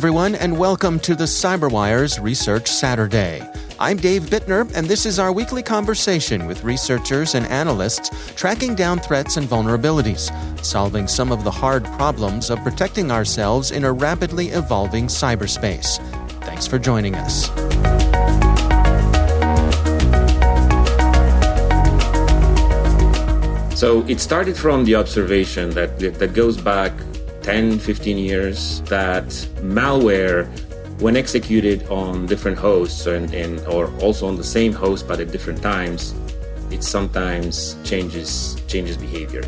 Everyone, and welcome to the CyberWire's Research Saturday. I'm Dave Bittner, and this is our weekly conversation with researchers and analysts tracking down threats and vulnerabilities, solving some of the hard problems of protecting ourselves in a rapidly evolving cyberspace. Thanks for joining us. So it started from the observation that that goes back 10, 15 years that malware when executed on different hosts and, and, or also on the same host but at different times, it sometimes changes changes behavior.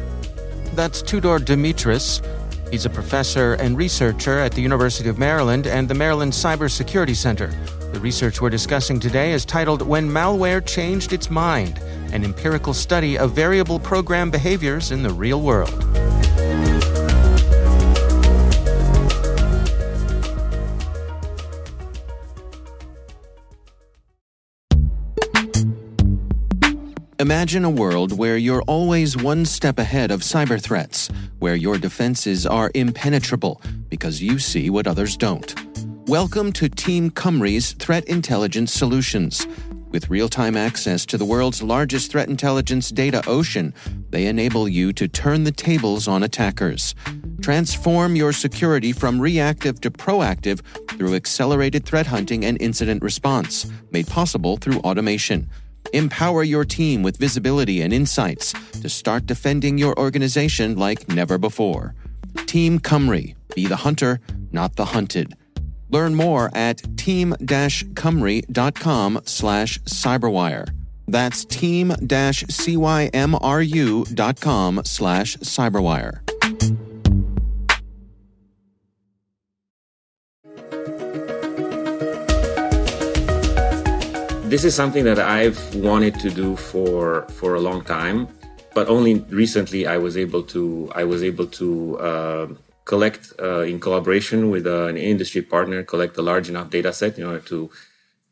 That's Tudor Dumitras. He's a professor and researcher at the University of Maryland and the Maryland Cybersecurity Center. The research we're discussing today is titled When Malware Changed Its Mind An Empirical Study of Variable Program Behaviors in the Real World. Imagine a world where you're always one step ahead of cyber threats, where your defenses are impenetrable because you see what others don't. Welcome to Team Cymru's Threat Intelligence Solutions. With real time access to the world's largest threat intelligence data ocean, they enable you to turn the tables on attackers. Transform your security from reactive to proactive through accelerated threat hunting and incident response, made possible through automation. Empower your team with visibility and insights to start defending your organization like never before. Team Cymru. Be the hunter, not the hunted. Learn more at team-cymru.com slash cyberwire. That's team-cymru.com slash cyberwire. This is something that I've wanted to do for for a long time, but only recently I was able to I was able to uh, collect uh, in collaboration with uh, an industry partner collect a large enough data set in order to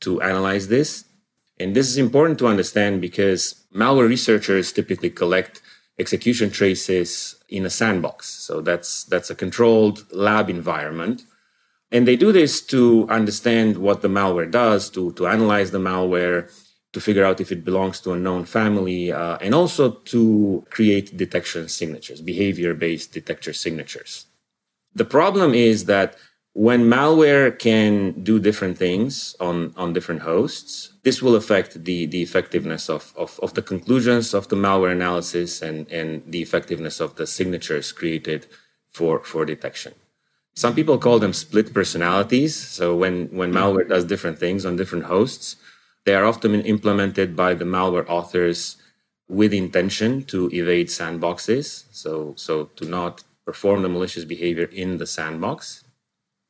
to analyze this. And this is important to understand because malware researchers typically collect execution traces in a sandbox. So that's that's a controlled lab environment and they do this to understand what the malware does, to, to analyze the malware, to figure out if it belongs to a known family, uh, and also to create detection signatures, behavior based detection signatures. The problem is that when malware can do different things on, on different hosts, this will affect the, the effectiveness of, of, of the conclusions of the malware analysis and, and the effectiveness of the signatures created for, for detection. Some people call them split personalities. So when, when malware does different things on different hosts, they are often implemented by the malware authors with intention to evade sandboxes. So, so to not perform the malicious behavior in the sandbox.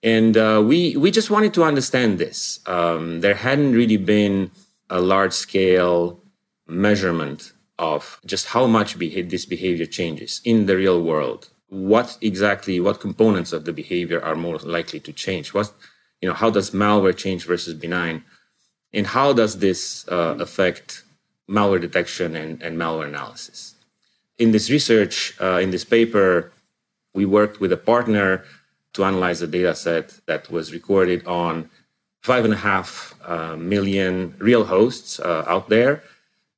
And uh, we, we just wanted to understand this. Um, there hadn't really been a large scale measurement of just how much beha- this behavior changes in the real world what exactly what components of the behavior are more likely to change? What you know how does malware change versus benign? And how does this uh, affect malware detection and, and, malware analysis? In this research uh, in this paper we worked with a partner to analyze a data set that was recorded on five and a half uh, million real hosts uh, out there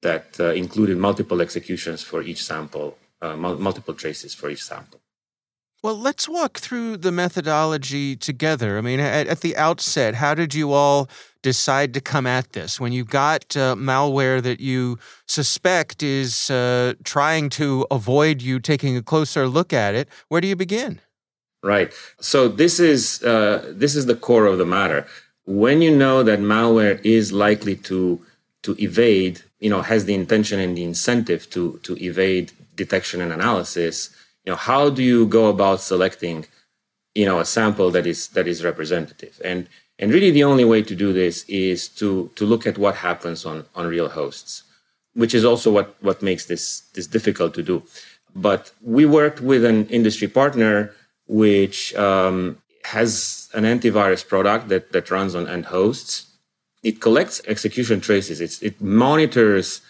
that uh, included multiple executions for each sample uh, multiple traces for each sample Well, let's walk through the methodology together. I mean, at, at, the outset, how did you all decide to come at this? When you got uh, malware that you suspect is uh, trying to avoid you taking a closer look at it, where do you begin? Right. So this is uh, this is the core of the matter. When you know that malware is likely to to evade, you know, has the intention and the incentive to to evade detection and analysis you know how do you go about selecting you know a sample that is that is representative? And and really the only way to do this is to to look at what happens on on real hosts which is also what what makes this this difficult to do. But we worked with an industry partner which um, has an antivirus product that that runs on end hosts. It collects execution traces. It's, it monitors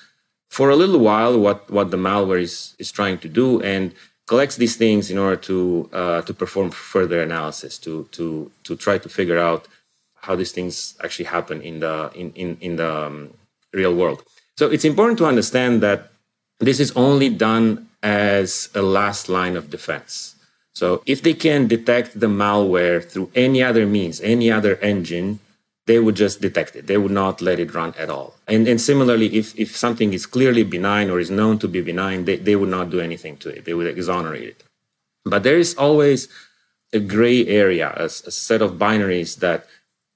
for a little while what what the malware is is trying to do. And collects these things in order to uh, to perform further analysis to to to try to figure out how these things actually happen in the in in, in the um, real world. So it's important to understand that this is only done as a last line of defense. So if they can detect the malware through any other means any other engine they would just detect it. They would not let it run at all. And, and similarly, if, if something is clearly benign or is known to be benign, they, they would not do anything to it. They would exonerate it. But there is always a gray area, a, a set of binaries that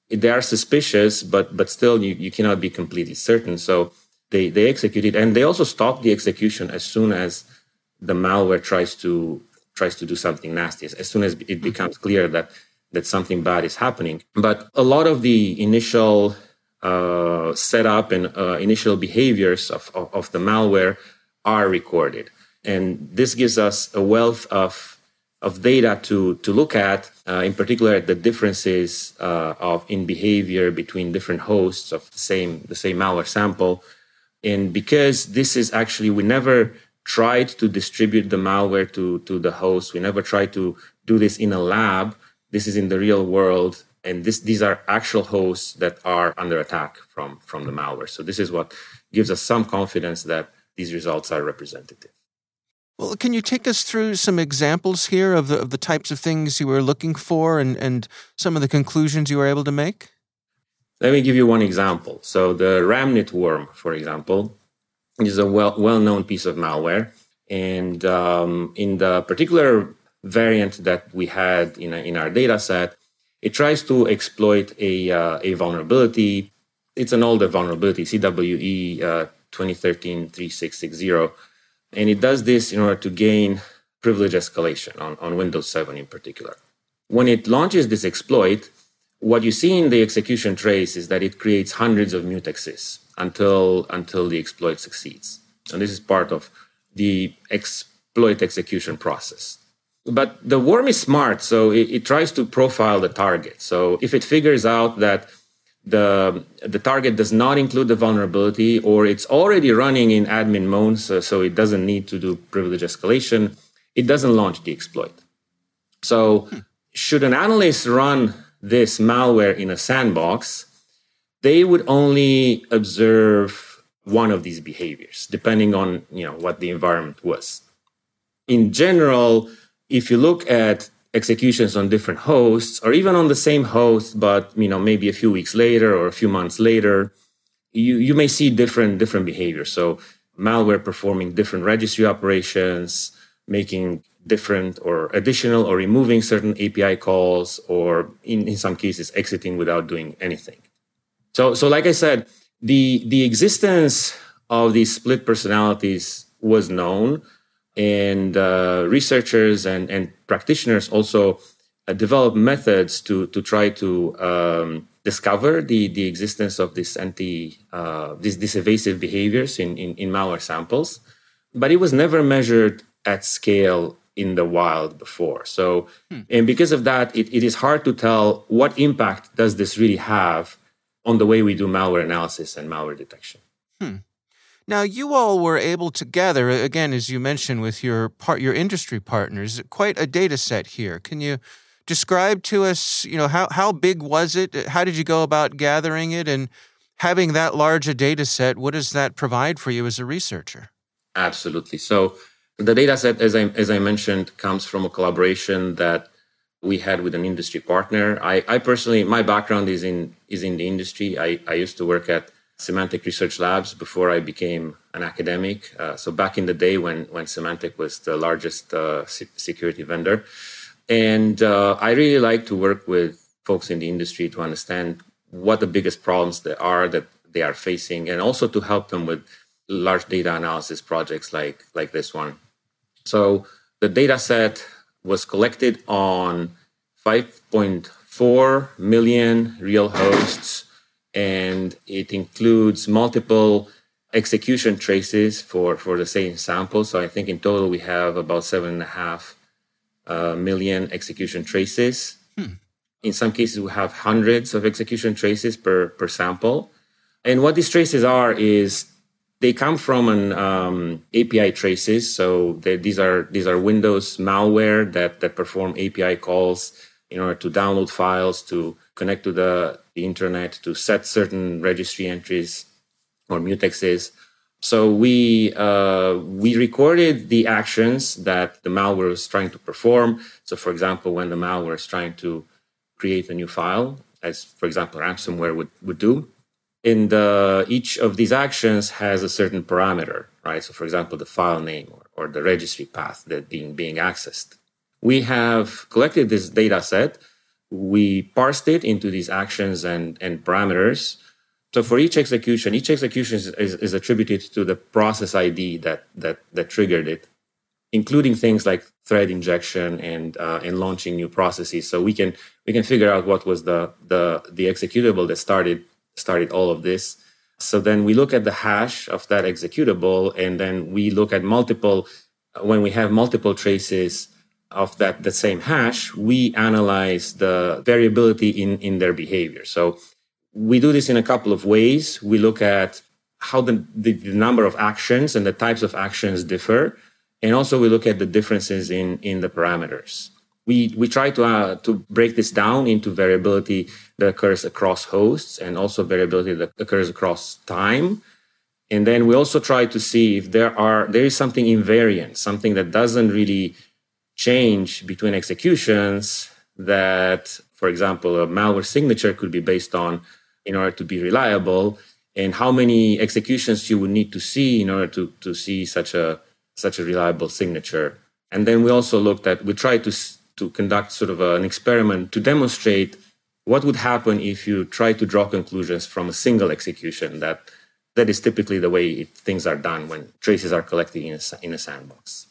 they are suspicious, but but still you, you cannot be completely certain. So they, they execute it and they also stop the execution as soon as the malware tries to tries to do something nasty. As soon as it mm-hmm. becomes clear that that something bad is happening. But a lot of the initial uh, setup and uh, initial behaviors of, of, of, the malware are recorded. And this gives us a wealth of, of data to, to look at, uh, in particular, the differences uh, of in behavior between different hosts of the same, the same malware sample. And because this is actually, we never tried to distribute the malware to, to the host, we never tried to do this in a lab this is in the real world and this, these are actual hosts that are under attack from, from the malware. So this is what gives us some confidence that these results are representative. Well, can you take us through some examples here of the, of the types of things you were looking for and, and some of the conclusions you were able to make? Let me give you one example. So the Ramnit worm, for example, is a well well known piece of malware, and um, in the particular variant that we had in, in our data set, it tries to exploit a, uh, a vulnerability. It's an older vulnerability, CWE uh, 2013-3660. And it does this in order to gain privilege escalation on, on Windows 7 in particular. When it launches this exploit, what you see in the execution trace is that it creates hundreds of mutexes until, until the exploit succeeds. And this is part of the exploit execution process but the worm is smart, so it, it, tries to profile the target. So if it figures out that the the target does not include the vulnerability, or it's already running in admin mode, so, so it doesn't need to do privilege escalation, it doesn't launch the exploit. So hmm. should an analyst run this malware in a sandbox, they would only observe one of these behaviors, depending on you know what the environment was. In general, if you look at executions on different hosts or even on the same host but you know maybe a few weeks later or a few months later you you may see different different behaviors. So malware performing different registry operations making different or additional or removing certain api calls or in, in some cases exiting without doing anything. So so like i said the the existence of these split personalities was known and uh, researchers and, and practitioners also uh, develop methods to to try to um, discover the the existence of this anti uh, these, these evasive behaviors in, in, in malware samples, but it was never measured at scale in the wild before. So, hmm. and because of that, it, it is hard to tell what impact does this really have on the way we do malware analysis and malware detection. Hmm. Now, you all were able to gather, again, as you mentioned, with your part, your industry partners, quite a data set here. Can you describe to us, you know, how, how big was it? Uh, how did you go about gathering it? And having that large a data set, what does that provide for you as a researcher? Absolutely. So The data set, as I, as I mentioned, comes from a collaboration that we had with an industry partner. I, I personally, my background is in is in the industry. I, I used to work at Symantec Research Labs before I became an academic. Uh, so back in the day when when Symantec was the largest uh, security vendor, and uh, I really like to work with folks in the industry to understand what the biggest problems there are that they are facing, and also to help them with large data analysis projects like like this one. So the data set was collected on 5.4 million real hosts, and it includes multiple execution traces for, for the same sample. So I think in total we have about seven and a half uh, million execution traces. Hmm. In some cases, we have hundreds of execution traces per, per sample. And what these traces are is they come from an um, API traces. So these are these are Windows malware that that perform API calls in order to download files, to connect to the, the internet, to set certain registry entries or mutexes. So we uh, we recorded the actions that the malware was trying to perform. So, for example, when the malware is trying to create a new file, as for example ransomware would, would do, in the each of these actions has a certain parameter, right? So, for example, the file name or, or the registry path that being being accessed. We have collected this data set. We parsed it into these actions and, and parameters. So for each execution, each execution is, is, is attributed to the process ID that, that, that triggered it, including things like thread injection and uh, and launching new processes. So we can we can figure out what was the the the executable that started started all of this. So then we look at the hash of that executable, and then we look at multiple, when we have multiple traces of that, the same hash, we analyze the variability in, in their behavior. So we do this in a couple of ways. We look at how the, the, the number of actions and the types of actions differ. And also we look at the differences in, in the parameters we we try to uh, to break this down into variability that occurs across hosts and also variability that occurs across time and then we also try to see if there are there is something invariant something that doesn't really change between executions that for example a malware signature could be based on in order to be reliable and how many executions you would need to see in order to to see such a such a reliable signature. And then we also looked at we tried to to conduct sort of an experiment to demonstrate what would happen if you try to draw conclusions from a single execution that that is typically the way it, things are done when traces are collected in a, in a sandbox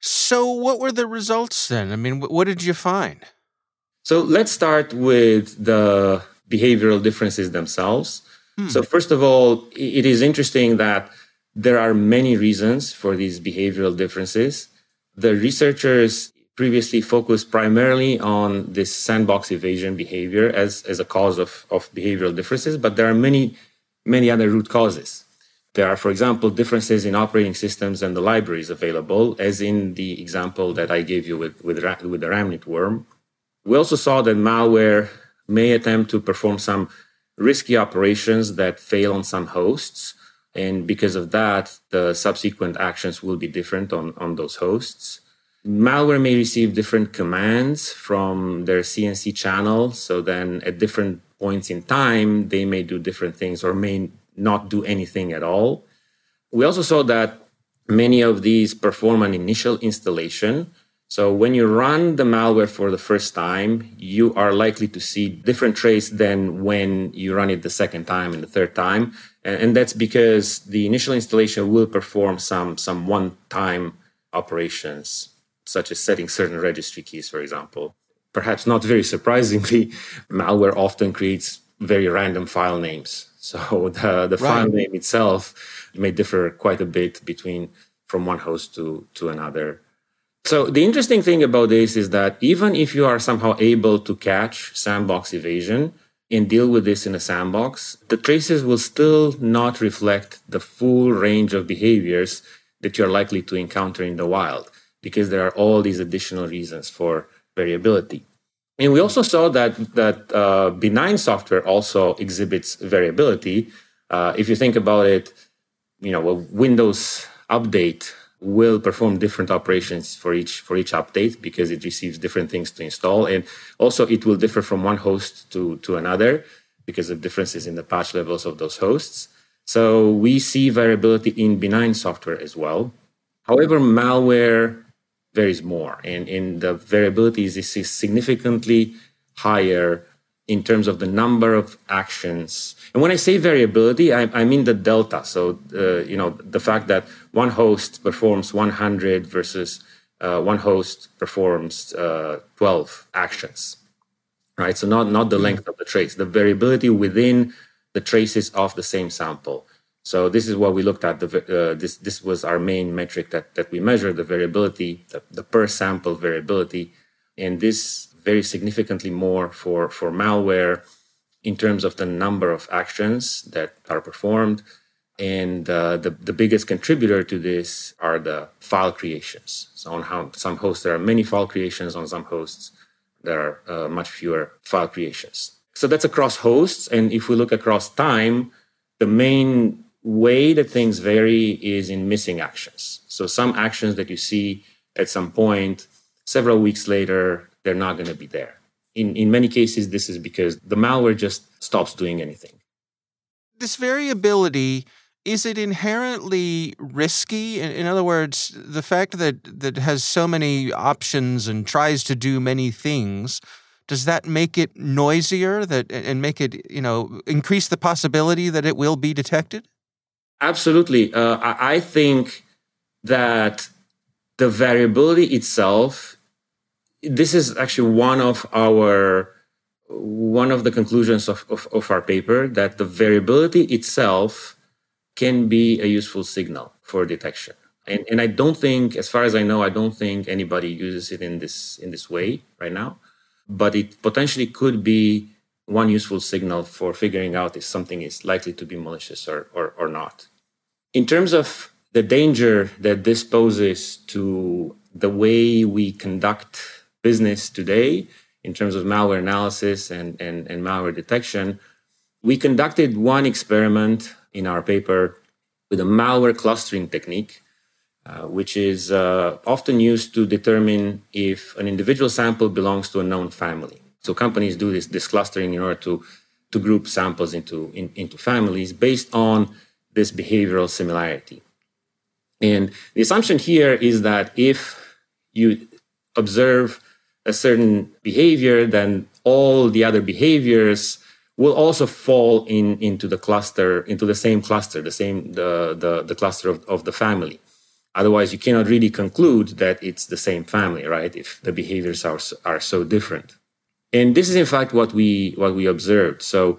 so what were the results then i mean what did you find so let's start with the behavioral differences themselves hmm. so first of all it is interesting that there are many reasons for these behavioral differences the researchers previously focused primarily on this sandbox evasion behavior as, as a cause of, of behavioral differences, but there are many, many other root causes. There are, for example, differences in operating systems and the libraries available, as in the example that I gave you with, with, with the Ramnit worm. We also saw that malware may attempt to perform some risky operations that fail on some hosts. And because of that, the subsequent actions will be different on, on those hosts malware may receive different commands from their CNC channel. So then at different points in time, they may do different things or may not do anything at all. We also saw that many of these perform an initial installation. So when you run the malware for the first time, you are likely to see different trace than when you run it the second time and the third time. And that's because the initial installation will perform some, some one-time operations such as setting certain registry keys, for example. Perhaps not very surprisingly, malware often creates very random file names. So the, the right. file name itself may differ quite a bit between from one host to, to another. So the interesting thing about this is that even if you are somehow able to catch sandbox evasion and deal with this in a sandbox, the traces will still not reflect the full range of behaviors that you're likely to encounter in the wild because there are all these additional reasons for variability. And we also saw that that uh, benign software also exhibits variability. Uh, if you think about it, you know, a Windows update will perform different operations for each for each update because it receives different things to install. And also it will differ from one host to to another because of differences in the patch levels of those hosts. So we see variability in benign software as well. However malware varies more and in the variability is significantly higher in terms of the number of actions. And when I say variability, I, I mean the delta. So, uh, you know, the fact that one host performs 100 versus uh, one host performs uh, 12 actions, right? So not, not the length of the trace, the variability within the traces of the same sample. So this is what we looked at. The, uh, this, this was our main metric that, that we measured, the variability, the, the per sample variability. And this very significantly more for, for malware in terms of the number of actions that are performed. And uh, the, the biggest contributor to this are the file creations. So, on how, some hosts, there are many file creations. On some hosts, there are uh, much fewer file creations. So, that's across hosts. And if we look across time, the main way that things vary is in missing actions. So, some actions that you see at some point, several weeks later, they're not going to be there. In, in many cases, this is because the malware just stops doing anything. This variability is it inherently risky? In, in, other words, the fact that that has so many options and tries to do many things, does that make it noisier? That and make it you know increase the possibility that it will be detected? Absolutely, uh, I, think that the variability itself this is actually one of our one of the conclusions of, of, of, our paper that the variability itself can be a useful signal for detection. And, and I don't think, as far as I know, I don't think anybody uses it in this in this way right now. But it potentially could be one useful signal for figuring out if something is likely to be malicious or, or, or not. In terms of the danger that this poses to the way we conduct business today in terms of malware analysis and, and, and malware detection, we conducted one experiment in our paper with a malware clustering technique, uh, which is uh, often used to determine if an individual sample belongs to a known family. So companies do this, this clustering in order to, to group samples into, in, into families based on this behavioral similarity. And the assumption here is that if you observe a certain behavior, then all the other behaviors will also fall in into the cluster, into the same cluster, the same the the, the cluster of, of the family. Otherwise, you cannot really conclude that it's the same family, right? If the behaviors are are so different. And this is in fact what we what we observed. So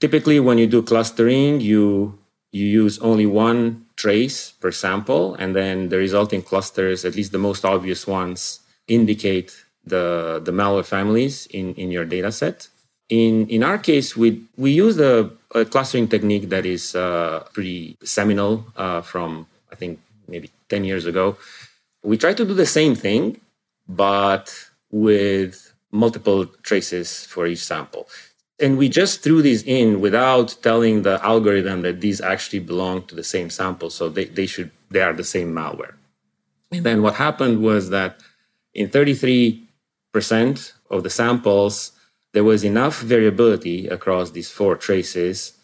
typically when you do clustering, you you use only one trace per sample, and then the resulting clusters, at least the most obvious ones, indicate the, the malware families in, in your data set. In, in our case, we, we use a, a clustering technique that is uh, pretty seminal uh, from, I think, maybe 10 years ago. We try to do the same thing, but with multiple traces for each sample. And we just threw these in without telling the algorithm that these actually belong to the same sample. So they, they should they are the same malware. And then what happened was that in 33 percent of the samples, there was enough variability across these four traces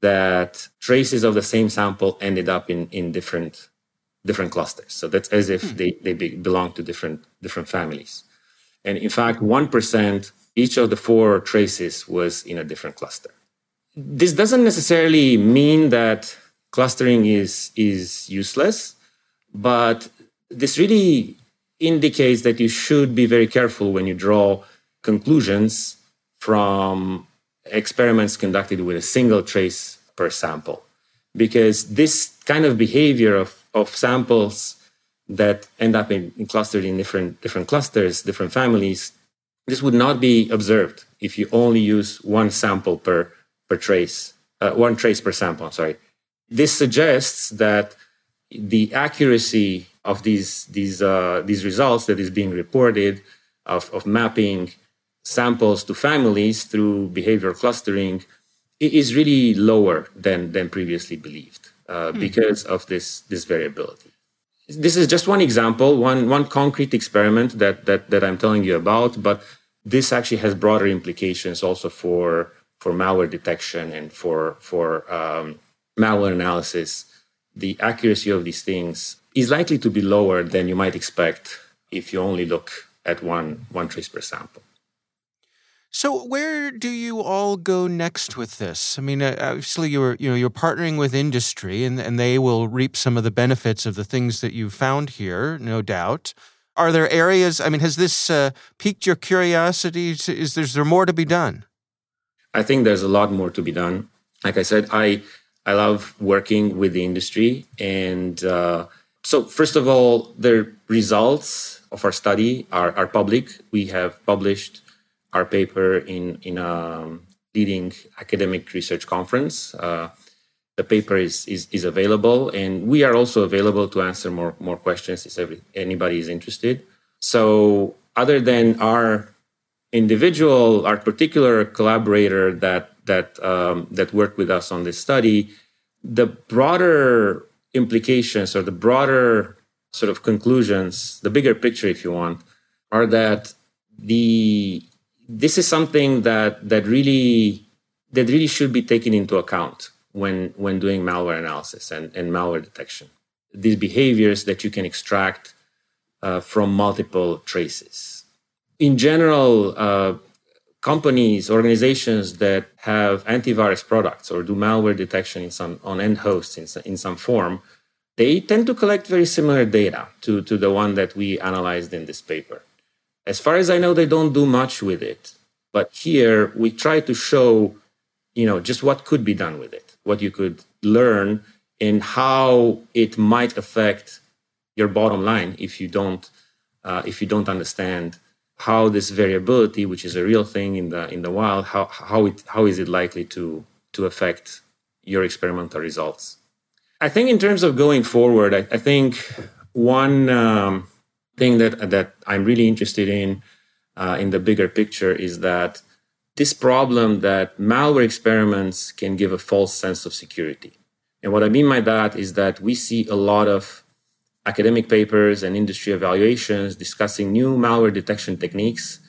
that traces of the same sample ended up in, in different different clusters. So that's as if hmm. they, they be, belong to different different families. And in fact, one percent each of the four traces was in a different cluster. This doesn't necessarily mean that clustering is is useless, but this really indicates that you should be very careful when you draw conclusions from experiments conducted with a single trace per sample. Because this kind of behavior of, of samples that end up in, in clustered in different, different clusters, different families, this would not be observed if you only use one sample per, per trace, uh, one trace per sample, sorry. This suggests that the accuracy of these these uh, these results that is being reported of, of mapping samples to families through behavioral clustering is really lower than than previously believed uh, mm-hmm. because of this this variability. This is just one example, one one concrete experiment that that that I'm telling you about, but this actually has broader implications also for for malware detection and for for um, malware analysis. The accuracy of these things is likely to be lower than you might expect if you only look at one one trace per sample. So where do you all go next with this? I mean, uh, obviously you're you know you're partnering with industry, and and they will reap some of the benefits of the things that you've found here, no doubt. Are there areas? I mean, has this uh, piqued your curiosity? Is there, is there more to be done? I think there's a lot more to be done. Like I said, I I love working with the industry, and uh, so first of all, the results of our study are, are public. We have published our paper in in a leading academic research conference. Uh, the paper is, is is available, and we are also available to answer more more questions if every, anybody is interested. So, other than our individual, our particular collaborator that that um, that worked with us on this study, the broader implications or the broader sort of conclusions, the bigger picture, if you want, are that the this is something that that really that really should be taken into account when when doing malware analysis and, and malware detection. These behaviors that you can extract uh, from multiple traces. In general, uh, companies, organizations that have antivirus products or do malware detection in some on end hosts in, in some form, they tend to collect very similar data to, to the one that we analyzed in this paper. As far as I know, they don't do much with it. But here we try to show, you know, just what could be done with it, what you could learn, and how it might affect your bottom line if you don't uh, if you don't understand how this variability, which is a real thing in the in the wild, how how it how is it likely to to affect your experimental results? I think in terms of going forward, I, I think one um, thing that that I'm really interested in uh, in the bigger picture is that this problem that malware experiments can give a false sense of security. And what I mean by that is that we see a lot of academic papers and industry evaluations discussing new malware detection techniques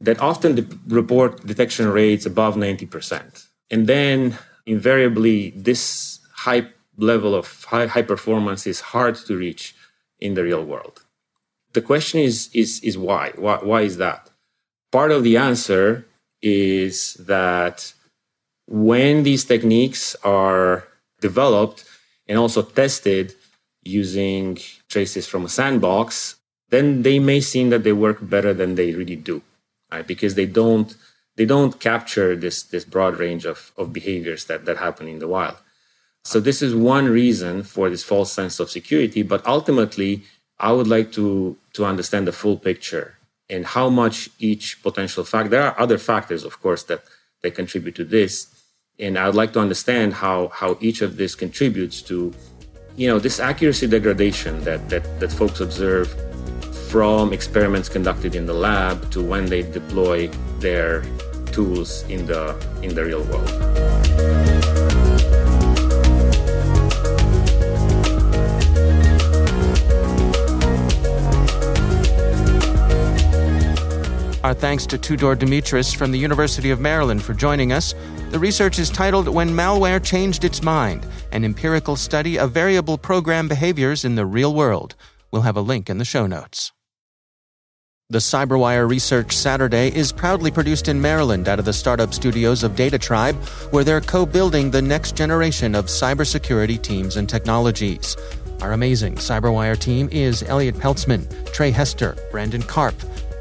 that often de- report detection rates above 90%. And then invariably, this high level of high, high performance is hard to reach in the real world the question is is is why? why why is that? Part of the answer is that when these techniques are developed and also tested using traces from a sandbox then they may seem that they work better than they really do right? Because they don't they don't capture this this broad range of, of behaviors that that happen in the wild. So this is one reason for this false sense of security but ultimately I would like to to understand the full picture and how much each potential fact. There are other factors, of course, that that contribute to this, and I would like to understand how how each of this contributes to, you know, this accuracy degradation that that that folks observe from experiments conducted in the lab to when they deploy their tools in the in the real world. Our thanks to Tudor Dumitras from the University of Maryland for joining us. The research is titled When Malware Changed Its Mind An Empirical Study of Variable Program Behaviors in the Real World. We'll have a link in the show notes. The CyberWire Research Saturday is proudly produced in Maryland out of the startup studios of Data Tribe, where they're co building the next generation of cybersecurity teams and technologies. Our amazing CyberWire team is Elliot Peltzman, Trey Hester, Brandon Karp,